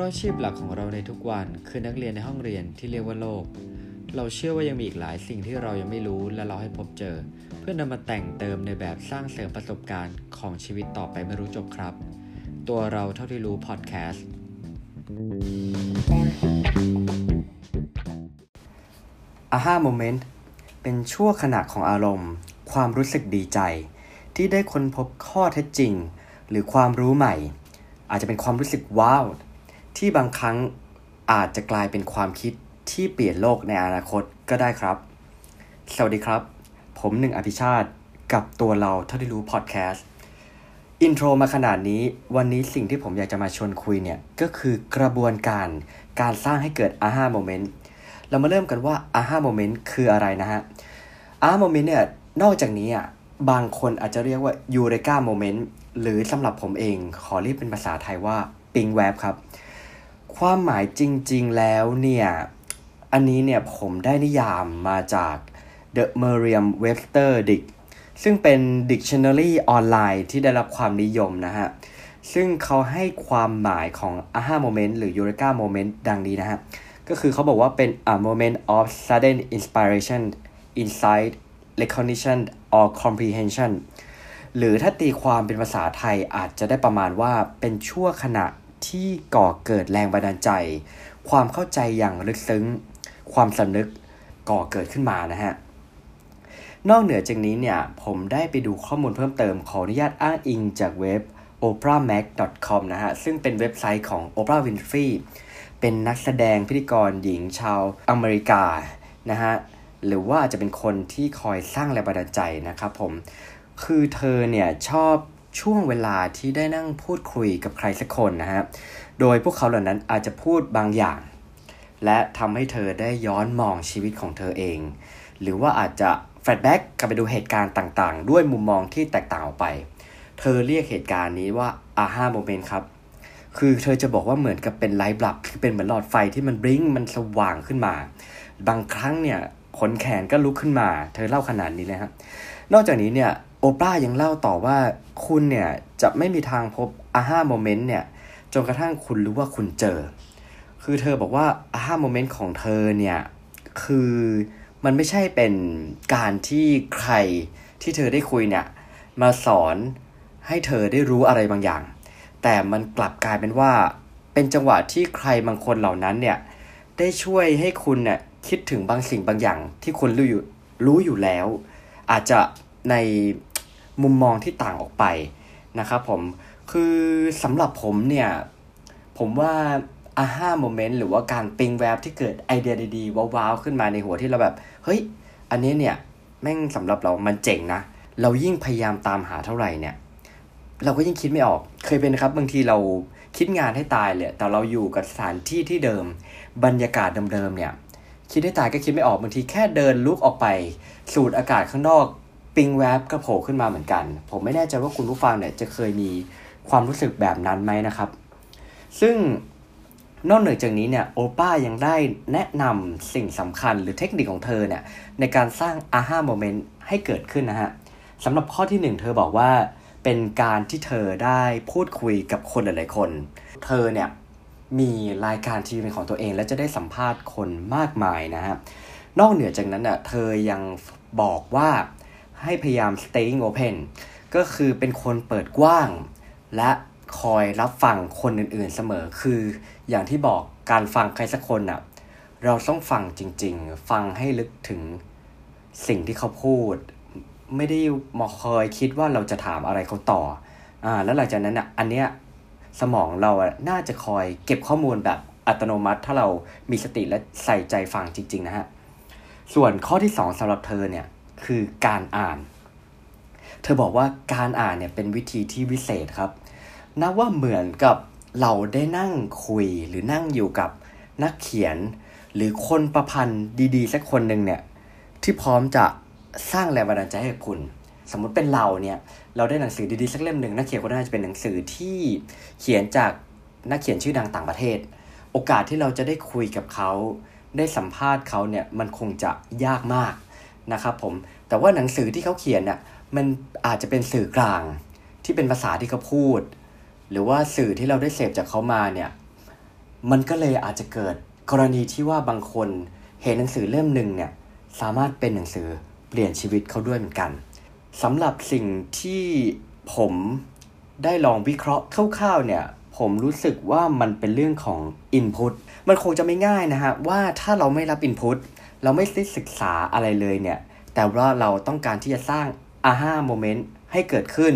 ราะอาชีพหลักของเราในทุกวันคือนักเรียนในห้องเรียนที่เรียกว่าโลก เราเชื่อว่ายังมีอีกหลายสิ่งที่เรายังไม่รู้และเราให้พบเจอ เพื่อนำมาแต่งเติมในแบบสร้างเสริมประสบการณ์ของชีวิตต่อไปไม่รู้จบครับ ตัวเราเท่าที่รู้พอดแคสต์อาฮาโมเมนต์เป็นชั่วขณะของอารมณ์ ความรู้สึกดีใจ ที่ได้ค้นพบข้อเท็จจริง หรือความรู้ใหม่ อาจจะเป็นความรู้สึกว้าว ที่บางครั้งอาจจะกลายเป็นความคิดที่เปลี่ยนโลกในอนาคตก็ได้ครับ สวัสดีครับ ผมหนึ่งอภิชาติกับตัวเราเท่าที่รู้พอดแคสต์ intro มาขนาดนี้วันนี้สิ่งที่ผมอยากจะมาชวนคุยเนี่ย ก็คือกระบวนการการสร้างให้เกิด aha moment เรามาเริ่มกันว่า aha moment คืออะไรนะฮะ aha moment เนี่ย นอกจากนี้อะบางคนอาจจะเรียกว่ายูเรกาโมเมนต์หรือสำหรับผมเองขอเรียกเป็นภาษาไทยว่าปิงแวบครับ ความหมายจริง ๆ แล้วเนี่ย อันนี้เนี่ยผมได้นิยามมาจาก The Merriam-Webster Dic ซึ่งเป็น dictionary ออนไลน์ที่ได้รับความนิยมนะฮะ ซึ่งเขาให้ความหมายของ aha moment หรือ eureka moment ดังนี้นะฮะ ก็คือเขาบอกว่าเป็น a moment of sudden inspiration insight recognition or comprehension หรือถ้าตีความเป็นภาษาไทยอาจจะได้ประมาณว่าเป็นชั่วขณะ ที่ก่อเกิดแรงบันดาลใจ ความเข้าใจอย่างลึกซึ้ง ความสำนึกก่อเกิดขึ้นมานะฮะนอกเหนือจากนี้เนี่ยผมได้ไปดูข้อมูลเพิ่มเติมขออนุญาตอ้างอิงจากเว็บ oprahmag.com นะฮะ ซึ่งเป็นเว็บไซต์ของ Oprah Winfrey เป็นนักแสดงพิธีกรหญิงชาวอเมริกานะฮะ หรือว่าจะเป็นคนที่คอยสร้างแรงบันดาลใจนะครับผม คือเธอเนี่ยชอบ ช่วงเวลาที่ได้นั่งพูดคุยกับใครสักคนนะฮะ โดยพวกเขาเหล่านั้นอาจจะพูดบางอย่าง และทำให้เธอได้ย้อนมองชีวิตของเธอเอง หรือว่าอาจจะ flashback กลับไปดูเหตุการณ์ต่างๆ ด้วยมุมมองที่แตกต่างออกไป เธอเรียกเหตุการณ์นี้ว่า aha moment ครับ คือเธอจะบอกว่าเหมือนกับเป็น light bulb คือเป็นเหมือนหลอดไฟที่มัน bling มันสว่างขึ้นมา บางครั้งเนี่ยขนแขนก็ลุกขึ้นมา เธอเล่าขนาดนี้นะครับนอกจากนี้เนี่ย โอปราห์ยังเล่าต่อว่าคุณเนี่ยจะไม่มีทางพบ aha moment เนี่ยจนกระทั่งคุณรู้ว่าคุณเจอ คือเธอบอกว่า aha moment ของเธอเนี่ยคือมันไม่ใช่เป็นการที่ใครที่เธอได้คุยเนี่ยมาสอนให้เธอได้รู้อะไรบางอย่าง แต่มันกลับกลายเป็นว่าเป็นจังหวะที่ใครบางคนเหล่านั้นเนี่ยได้ช่วยให้คุณเนี่ยคิดถึงบางสิ่งบางอย่างที่คุณรู้อยู่รู้อยู่แล้ว อาจจะใน มุมมองที่ต่างออกไปนะครับผมคือสำหรับผมเนี่ย ผมว่าอาฮาโมเมนต์หรือว่าการปิงแวบที่เกิดไอเดียดีๆ ว้าวๆ ขึ้นมาในหัวที่เราแบบ เฮ้ย อันนี้เนี่ย แม่งสำหรับเรามันเจ๋งนะ เรายิ่งพยายามตามหาเท่าไหร่เนี่ย เราก็ยิ่งคิดไม่ออก เคยเป็นครับ บางทีเราคิดงานให้ตายเลยแต่เราอยู่กับสถานที่ที่เดิม บรรยากาศเดิมๆเนี่ย คิดให้ตายก็คิดไม่ออกบางทีแค่เดินลุกออกไป สูดอากาศข้างนอก ปิงแวบก็โผล่ขึ้นมาเหมือนกัน ผมไม่แน่ใจว่าคุณผู้ฟังเนี่ยจะเคยมีความรู้สึกแบบนั้นไหมนะครับ ซึ่งนอกเหนือจากนี้เนี่ยโอป้ายังได้แนะนำสิ่งสำคัญหรือเทคนิคของเธอเนี่ยในการสร้างอาฮาโมเมนต์ให้เกิดขึ้นนะฮะสำหรับข้อที่หนึ่งเธอบอกว่าเป็นการที่เธอได้พูดคุยกับคนหลายๆคน เธอเนี่ยมีรายการทีวีเป็นของตัวเอง และจะได้สัมภาษณ์คนมากมายนะฮะนอกเหนือจากนั้นอะเธอยังบอกว่า ให้พยายาม staying open ก็คือเป็นคนเปิดกว้าง และคอยรับฟังคนอื่นๆเสมอ คืออย่างที่บอกการฟังใครสักคนอะเราต้องฟังจริง ๆ ฟังให้ลึกถึงสิ่งที่เขาพูด ไม่ได้มาคอยคิดว่าเราจะถามอะไรเขาต่ออ่าแล้วหลังจากนั้นอะอันเนี้ยสมองเราอะน่าจะคอยเก็บข้อมูลแบบอัตโนมัติ ถ้าเรามีสติและใส่ใจฟังจริง ๆ นะฮะ ส่วนข้อที่สองสำหรับเธอเนี่ย คือการอ่าน เธอบอกว่าการอ่านเนี่ยเป็นวิธีที่วิเศษครับ นับว่าเหมือนกับเราได้นั่งคุยหรือนั่งอยู่กับนักเขียน หรือคนประพันธ์ดีๆ สักคนหนึ่งเนี่ยที่พร้อมจะสร้างแรงบันดาลใจให้คุณ สมมุติเป็นเราเนี่ยเราได้หนังสือดีๆสักเล่มหนึ่งนักเขียนคนนั้นจะเป็นหนังสือที่เขียนจากนักเขียนชื่อดังต่างประเทศ โอกาสที่เราจะได้คุยกับเขาได้สัมภาษณ์เขาเนี่ยมันคงจะยากมาก นะครับผมแต่ว่าหนังสือที่เขาเขียนเนี่ยมันอาจจะเป็นสื่อกลางที่เป็นภาษาที่เขาพูด หรือว่าสื่อที่เราได้เสพจากเขามาเนี่ยมันก็เลยอาจจะเกิดกรณีที่ว่าบางคนเห็นหนังสือเล่มหนึ่งเนี่ยสามารถเป็นหนังสือเปลี่ยนชีวิตเขาด้วยเหมือนกันสำหรับสิ่งที่ผมได้ลองวิเคราะห์คร่าวๆเนี่ยผมรู้สึกว่ามันเป็นเรื่องของ Input มันคงจะไม่ง่ายนะฮะว่าถ้าเราไม่รับ Input เราไม่ได้ศึกษาอะไรเลยเนี่ย แต่ว่าเราต้องการที่จะสร้างอาห้าโมเมนต์ให้เกิดขึ้น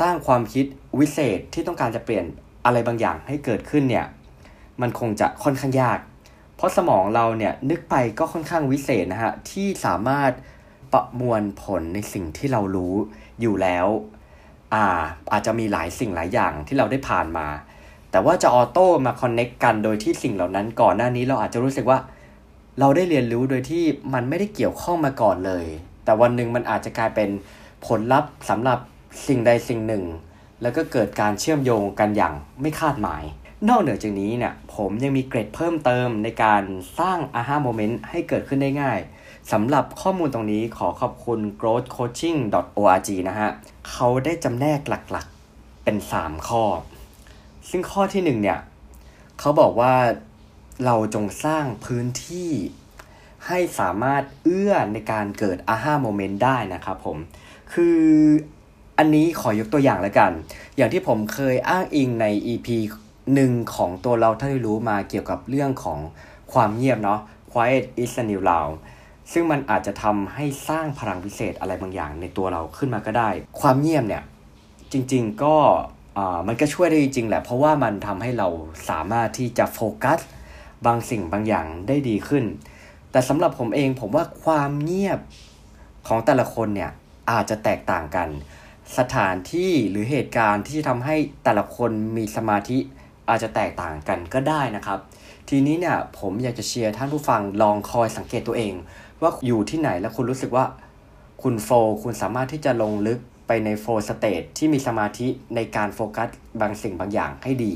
สร้างความคิดวิเศษที่ต้องการจะเปลี่ยนอะไรบางอย่างให้เกิดขึ้นเนี่ย มันคงจะค่อนข้างยาก เพราะสมองเราเนี่ยนึกไปก็ค่อนข้างวิเศษนะฮะ ที่สามารถประมวลผลในสิ่งที่เรารู้อยู่แล้วอ่าอาจจะมีหลายสิ่งหลายอย่างที่เราได้ผ่านมา แต่ว่าจะออโต้มาคอนเน็กกันโดยที่สิ่งเหล่านั้นก่อนหน้านี้เราอาจจะรู้สึกว่า เราได้เรียนรู้โดยที่มันไม่ได้เกี่ยวข้องมาก่อนเลย แต่วันหนึ่งมันอาจจะกลายเป็นผลลัพธ์สำหรับสิ่งใดสิ่งหนึ่ง แล้วก็เกิดการเชื่อมโยงกันอย่างไม่คาดหมาย นอกเหนือจากนี้เนี่ยผมยังมีเกรดเพิ่มเติมในการสร้างอาหาโมเมนต์ให้เกิดขึ้นได้ง่ายสำหรับข้อมูลตรงนี้ขอขอบคุณ growthcoaching.org นะฮะเขาได้จำแนกหลักๆ เป็น 3 ข้อ ซึ่งข้อที่1เนี่ยเขาบอกว่า เราจงสร้างพื้นที่ให้สามารถเอื้อในการเกิดอาห้าโมเมนต์ได้นะครับผม คืออันนี้ขอยกตัวอย่างแล้วกัน อย่างที่ผมเคยอ้างอิงใน EP หนึ่งของตัวเราท่านรู้มาเกี่ยวกับเรื่องของความเงียบเนาะ Quiet is a new loud ซึ่งมันอาจจะทำให้สร้างพลังพิเศษอะไรบางอย่างในตัวเราขึ้นมาก็ได้ ความเงียบเนี่ยจริง ๆก็มันก็ช่วยได้จริงแหละ เพราะว่ามันทำให้เราสามารถที่จะโฟกัส บางสิ่งบางอย่างได้ดีขึ้น แต่สำหรับผมเองผมว่าความเงียบของแต่ละคนเนี่ยอาจจะแตกต่างกัน สถานที่หรือเหตุการณ์ที่ทำให้แต่ละคนมีสมาธิอาจจะแตกต่างกันก็ได้นะครับ ทีนี้เนี่ยผมอยากจะเชียร์ท่านผู้ฟังลองคอยสังเกตตัวเอง ว่าอยู่ที่ไหนแล้วคุณรู้สึกว่าคุณโฟคุณสามารถที่จะลงลึกไปในโฟสเตทที่มีสมาธิในการโฟกัสบางสิ่งบางอย่างให้ดี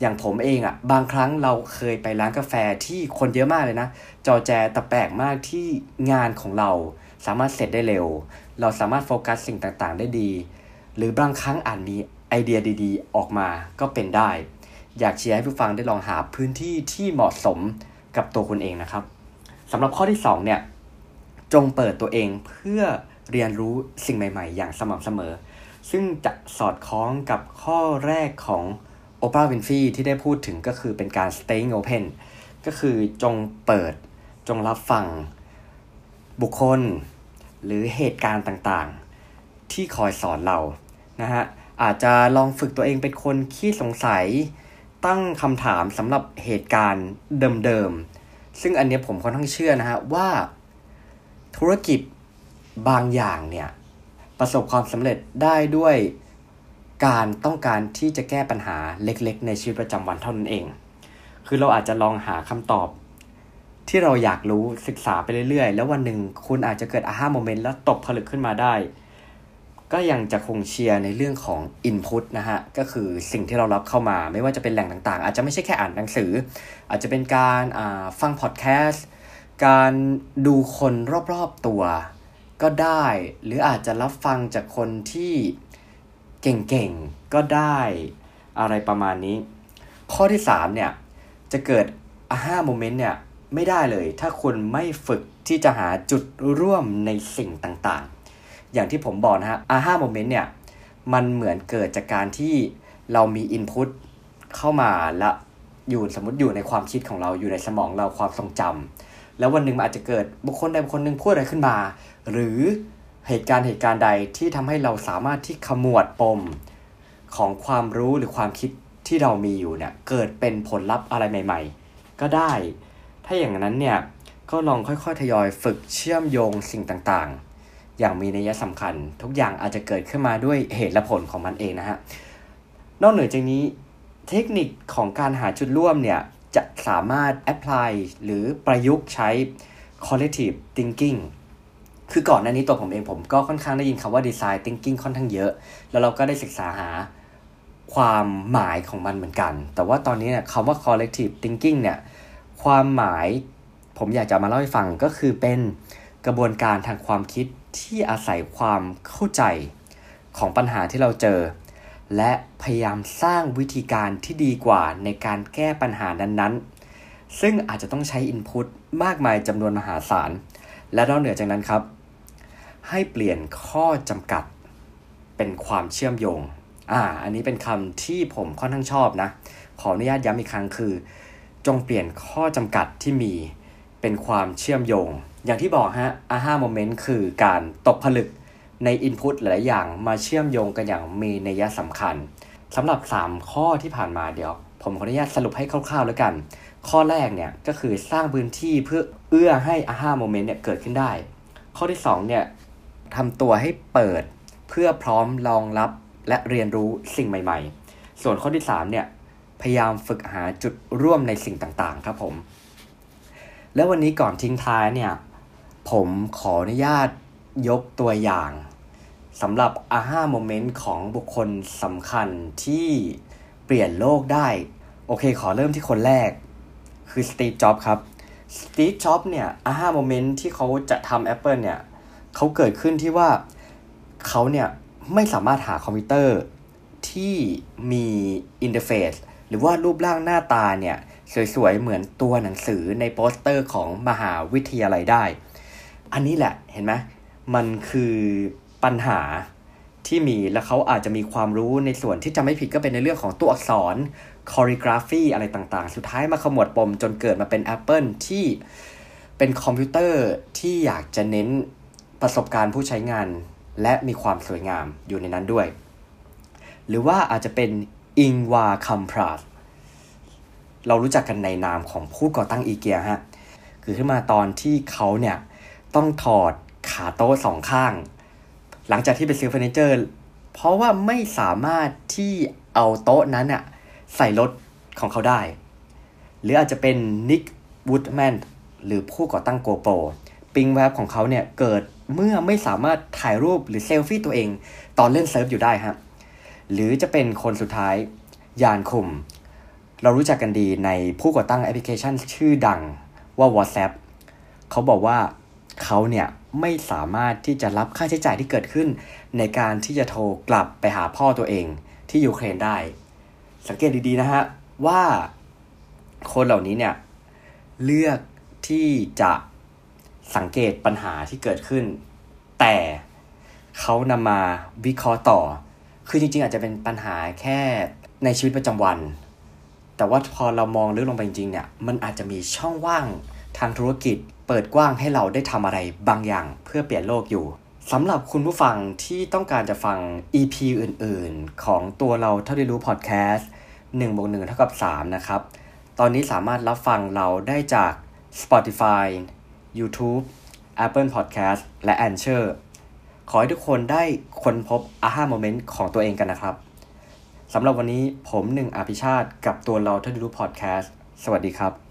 อย่างผมเองอะ่ะ บางครั้งเราเคยไปร้านกาแฟที่คนเยอะมากเลยนะ จอแจแตะแปลกมากที่งานของเราสามารถเสร็จได้เร็ว เราสามารถโฟกัสสิ่งต่างๆ ได้ดี หรือบางครั้งอาจมีไอเดียดีๆ ออกมาก็เป็นได้ อยากเชียร์ให้ผู้ฟังได้ลองหาพื้นที่ที่เหมาะสมกับตัวคุณเองนะครับสำหรับข้อที่ 2 เนี่ย จงเปิดตัวเองเพื่อเรียนรู้สิ่งใหม่ ๆ อย่างสม่ำเสมอ ซึ่งจะสอดคล้องกับข้อแรกของ โอปราวินฟีที่ได้พูดถึงก็คือเป็นการ staying open ก็คือจงเปิดจงรับฟัง บุคคล หรือเหตุการณ์ต่างๆ ที่คอยสอนเรานะฮะอาจจะลองฝึกตัวเองเป็นคนขี้สงสัย ตั้งคำถามสำหรับเหตุการณ์เดิมๆ ซึ่งอันนี้ผมค่อนข้างเชื่อนะฮะว่าธุรกิจบางอย่างเนี่ย ประสบความสำเร็จได้ด้วย การต้องการที่จะแก้ปัญหาเล็กๆ ในชีวิตประจำวันเท่านั้นเอง คือเราอาจจะลองหาคำตอบ ที่เราอยากรู้ศึกษาไปเรื่อย ๆ แล้ววันหนึ่งคุณอาจจะเกิดอาห้าโมเมนต์แล้วตบผลึกขึ้นมาได้ ก็ยังจะคงเชียร์ในเรื่องของ Input นะฮะ ก็คือสิ่งที่เรารับเข้ามา ไม่ว่าจะเป็นแหล่งต่างๆ อาจจะไม่ใช่แค่อ่านหนังสือ อาจจะเป็นการฟังพอดแคสต์การดูคนรอบๆตัวก็ได้ หรืออาจจะรับฟังจากคนที่ เก่งๆ ก็ได้อะไรประมาณนี้ ข้อที่3เนี่ยจะเกิดห้าโมเมนต์เนี่ยไม่ได้เลย ถ้าคุณไม่ฝึกที่จะหาจุดร่วมในสิ่งต่างๆ อย่างที่ผมบอกนะฮะอาห้าโมเมนต์เนี่ยมันเหมือนเกิดจากการที่เรามีอินพุตเข้ามาและอยู่สมมติอยู่ในความคิดของเราอยู่ในสมองเราความทรงจำแล้ววันหนึ่งมันอาจจะเกิดบุคคลใดบุคคลหนึ่งพูดอะไรขึ้นมา หรือ เหตุการณ์เหตุการณ์ใดที่ทำให้เราสามารถที่ขมวดปมของความรู้หรือความคิดที่เรามีอยู่เนี่ยเกิดเป็นผลลัพธ์อะไรใหม่ ๆ ก็ได้ ถ้าอย่างนั้นเนี่ยก็ลองค่อยๆทยอยฝึกเชื่อมโยงสิ่งต่างๆ อย่างมีนัยสำคัญ ทุกอย่างอาจจะเกิดขึ้นมาด้วยเหตุและผลของมันเองนะฮะนอกเหนือจากนี้เทคนิคของการหาจุดร่วมเนี่ยจะสามารถแอพพลายหรือประยุกต์ใช้ collective thinking คือก่อนหน้านี้ตัวผมเองผมก็ค่อนข้างได้ยินคำว่า design thinking ค่อนข้างเยอะ แล้วเราก็ได้ศึกษาหาความหมายของมันเหมือนกัน แต่ว่าตอนนี้เนี่ยคำว่า collective thinking เนี่ยความหมายผมอยากจะมาเล่าให้ฟังก็คือเป็นกระบวนการทางความคิดที่อาศัยความเข้าใจของปัญหาที่เราเจอ และพยายามสร้างวิธีการที่ดีกว่าในการแก้ปัญหานั้นๆ ซึ่งอาจจะต้องใช้อินพุตมากมายจำนวนมหาศาล และนอกเหนือจากนั้นครับ ให้เปลี่ยนข้อจำกัดเป็นความเชื่อมโยง อ่า อันนี้เป็นคำที่ผมค่อนข้างชอบนะ ขออนุญาตย้ำอีกครั้งคือ จงเปลี่ยนข้อจำกัดที่มีเป็นความเชื่อมโยง อย่างที่บอกฮะอาห้าโมเมนต์คือการตกผลึกในอินพุตหลายอย่างมาเชื่อมโยงกันอย่างมีนัยสำคัญสำหรับ 3 ข้อที่ผ่านมาเดี๋ยว ผมขออนุญาตสรุปให้คร่าวๆแล้วกัน ข้อแรกเนี่ยก็คือสร้างพื้นที่เพื่อเอื้อให้อาห้าโมเมนต์เนี่ยเกิดขึ้นได้ ข้อที่2เนี่ย ทำตัวให้เปิดเพื่อพร้อมรองรับและเรียนรู้สิ่งใหม่ ๆ ส่วนข้อที่3เนี่ยพยายามฝึกหาจุดร่วมในสิ่งต่างๆ ครับผม แล้ววันนี้ก่อนทิ้งท้ายเนี่ย ผมขออนุญาตยกตัวอย่างสำหรับอาห้าโมเมนต์ของบุคคลสำคัญที่เปลี่ยนโลกได้ โอเคขอเริ่มที่คนแรก คือสตีฟจ็อบส์ครับสตีฟจ็อบส์เนี่ย aha moment ที่เขาจะทำ Apple เนี่ย เขาเกิดขึ้นที่ว่าเขาเนี่ยไม่สามารถหาคอมพิวเตอร์ที่มี interface หรือว่ารูปร่างหน้าตาเนี่ยสวยๆ เหมือนตัวหนังสือในโปสเตอร์ของมหาวิทยาลัยได้ อันนี้แหละเห็นไหมมันคือปัญหาที่มีแล้วเขาอาจจะมีความรู้ในส่วนที่จะไม่ผิดก็เป็นในเรื่องของตัวอักษร choreography อะไรต่างๆ สุดท้ายมาขมวดปมจนเกิดมาเป็น Apple ที่เป็นคอมพิวเตอร์ที่อยากจะเน้น ประสบการณ์ผู้ใช้งาน และมีความสวยงามอยู่ในนั้นด้วย หรือว่าอาจจะเป็นอิงวาคัมพรัสเรารู้จักกันในนามของผู้ก่อตั้งอีเกียฮะ คือขึ้นมาตอนที่เขาเนี่ยต้องถอดขาโต๊ะสองข้าง หลังจากที่ไปซื้อเฟอร์นิเจอร์ เพราะว่าไม่สามารถที่เอาโต๊ะนั้นอะใส่รถของเขาได้ หรืออาจจะเป็น Nick Woodman หรือผู้ก่อตั้ง GoPro ปิ๊งแวบของเขาเนี่ยเกิด เมื่อไม่สามารถถ่ายรูปหรือเซลฟี่ตัวเอง ตอนเล่นเซิร์ฟอยู่ได้ฮะหรือจะเป็นคนสุดท้าย Jan Koum เรารู้จักกันดีในผู้ก่อตั้งแอปพลิเคชันชื่อดังว่า WhatsApp เขาบอกว่าเขาเนี่ยไม่สามารถที่จะรับค่าใช้จ่ายที่เกิดขึ้น ในการที่จะโทรกลับไปหาพ่อตัวเองที่ยูเครนได้ สังเกตดีๆนะฮะว่าคนเหล่านี้เนี่ยเลือกที่จะ สังเกตปัญหาที่เกิดขึ้น แต่เขานำมาวิเคราะห์ต่อ คือจริงๆ อาจจะเป็นปัญหาแค่ในชีวิตประจำวัน แต่ว่าพอเรามองลึกลงไปจริงๆ เนี่ย มันอาจจะมีช่องว่างทางธุรกิจ เปิดกว้างให้เราได้ทำอะไรบางอย่างเพื่อเปลี่ยนโลกอยู่สำหรับคุณผู้ฟังที่ต้องการจะฟัง EP อื่นๆ ของตัวเราเท่าที่รู้พอดแคสต์1บวก1เท่ากับ3นะครับ ตอนนี้สามารถรับฟังเราได้จาก Spotify YouTube Apple Podcast และ a n c h o r ขอให้ทุกคนได้ค้นพบ aha moment ของตัวเองกันนะครับ สำหรับวันนี้ผมหนึ่งอภิชาติกับตัวเราเท่าดูรู้พอดแคสต์สวัสดีครับ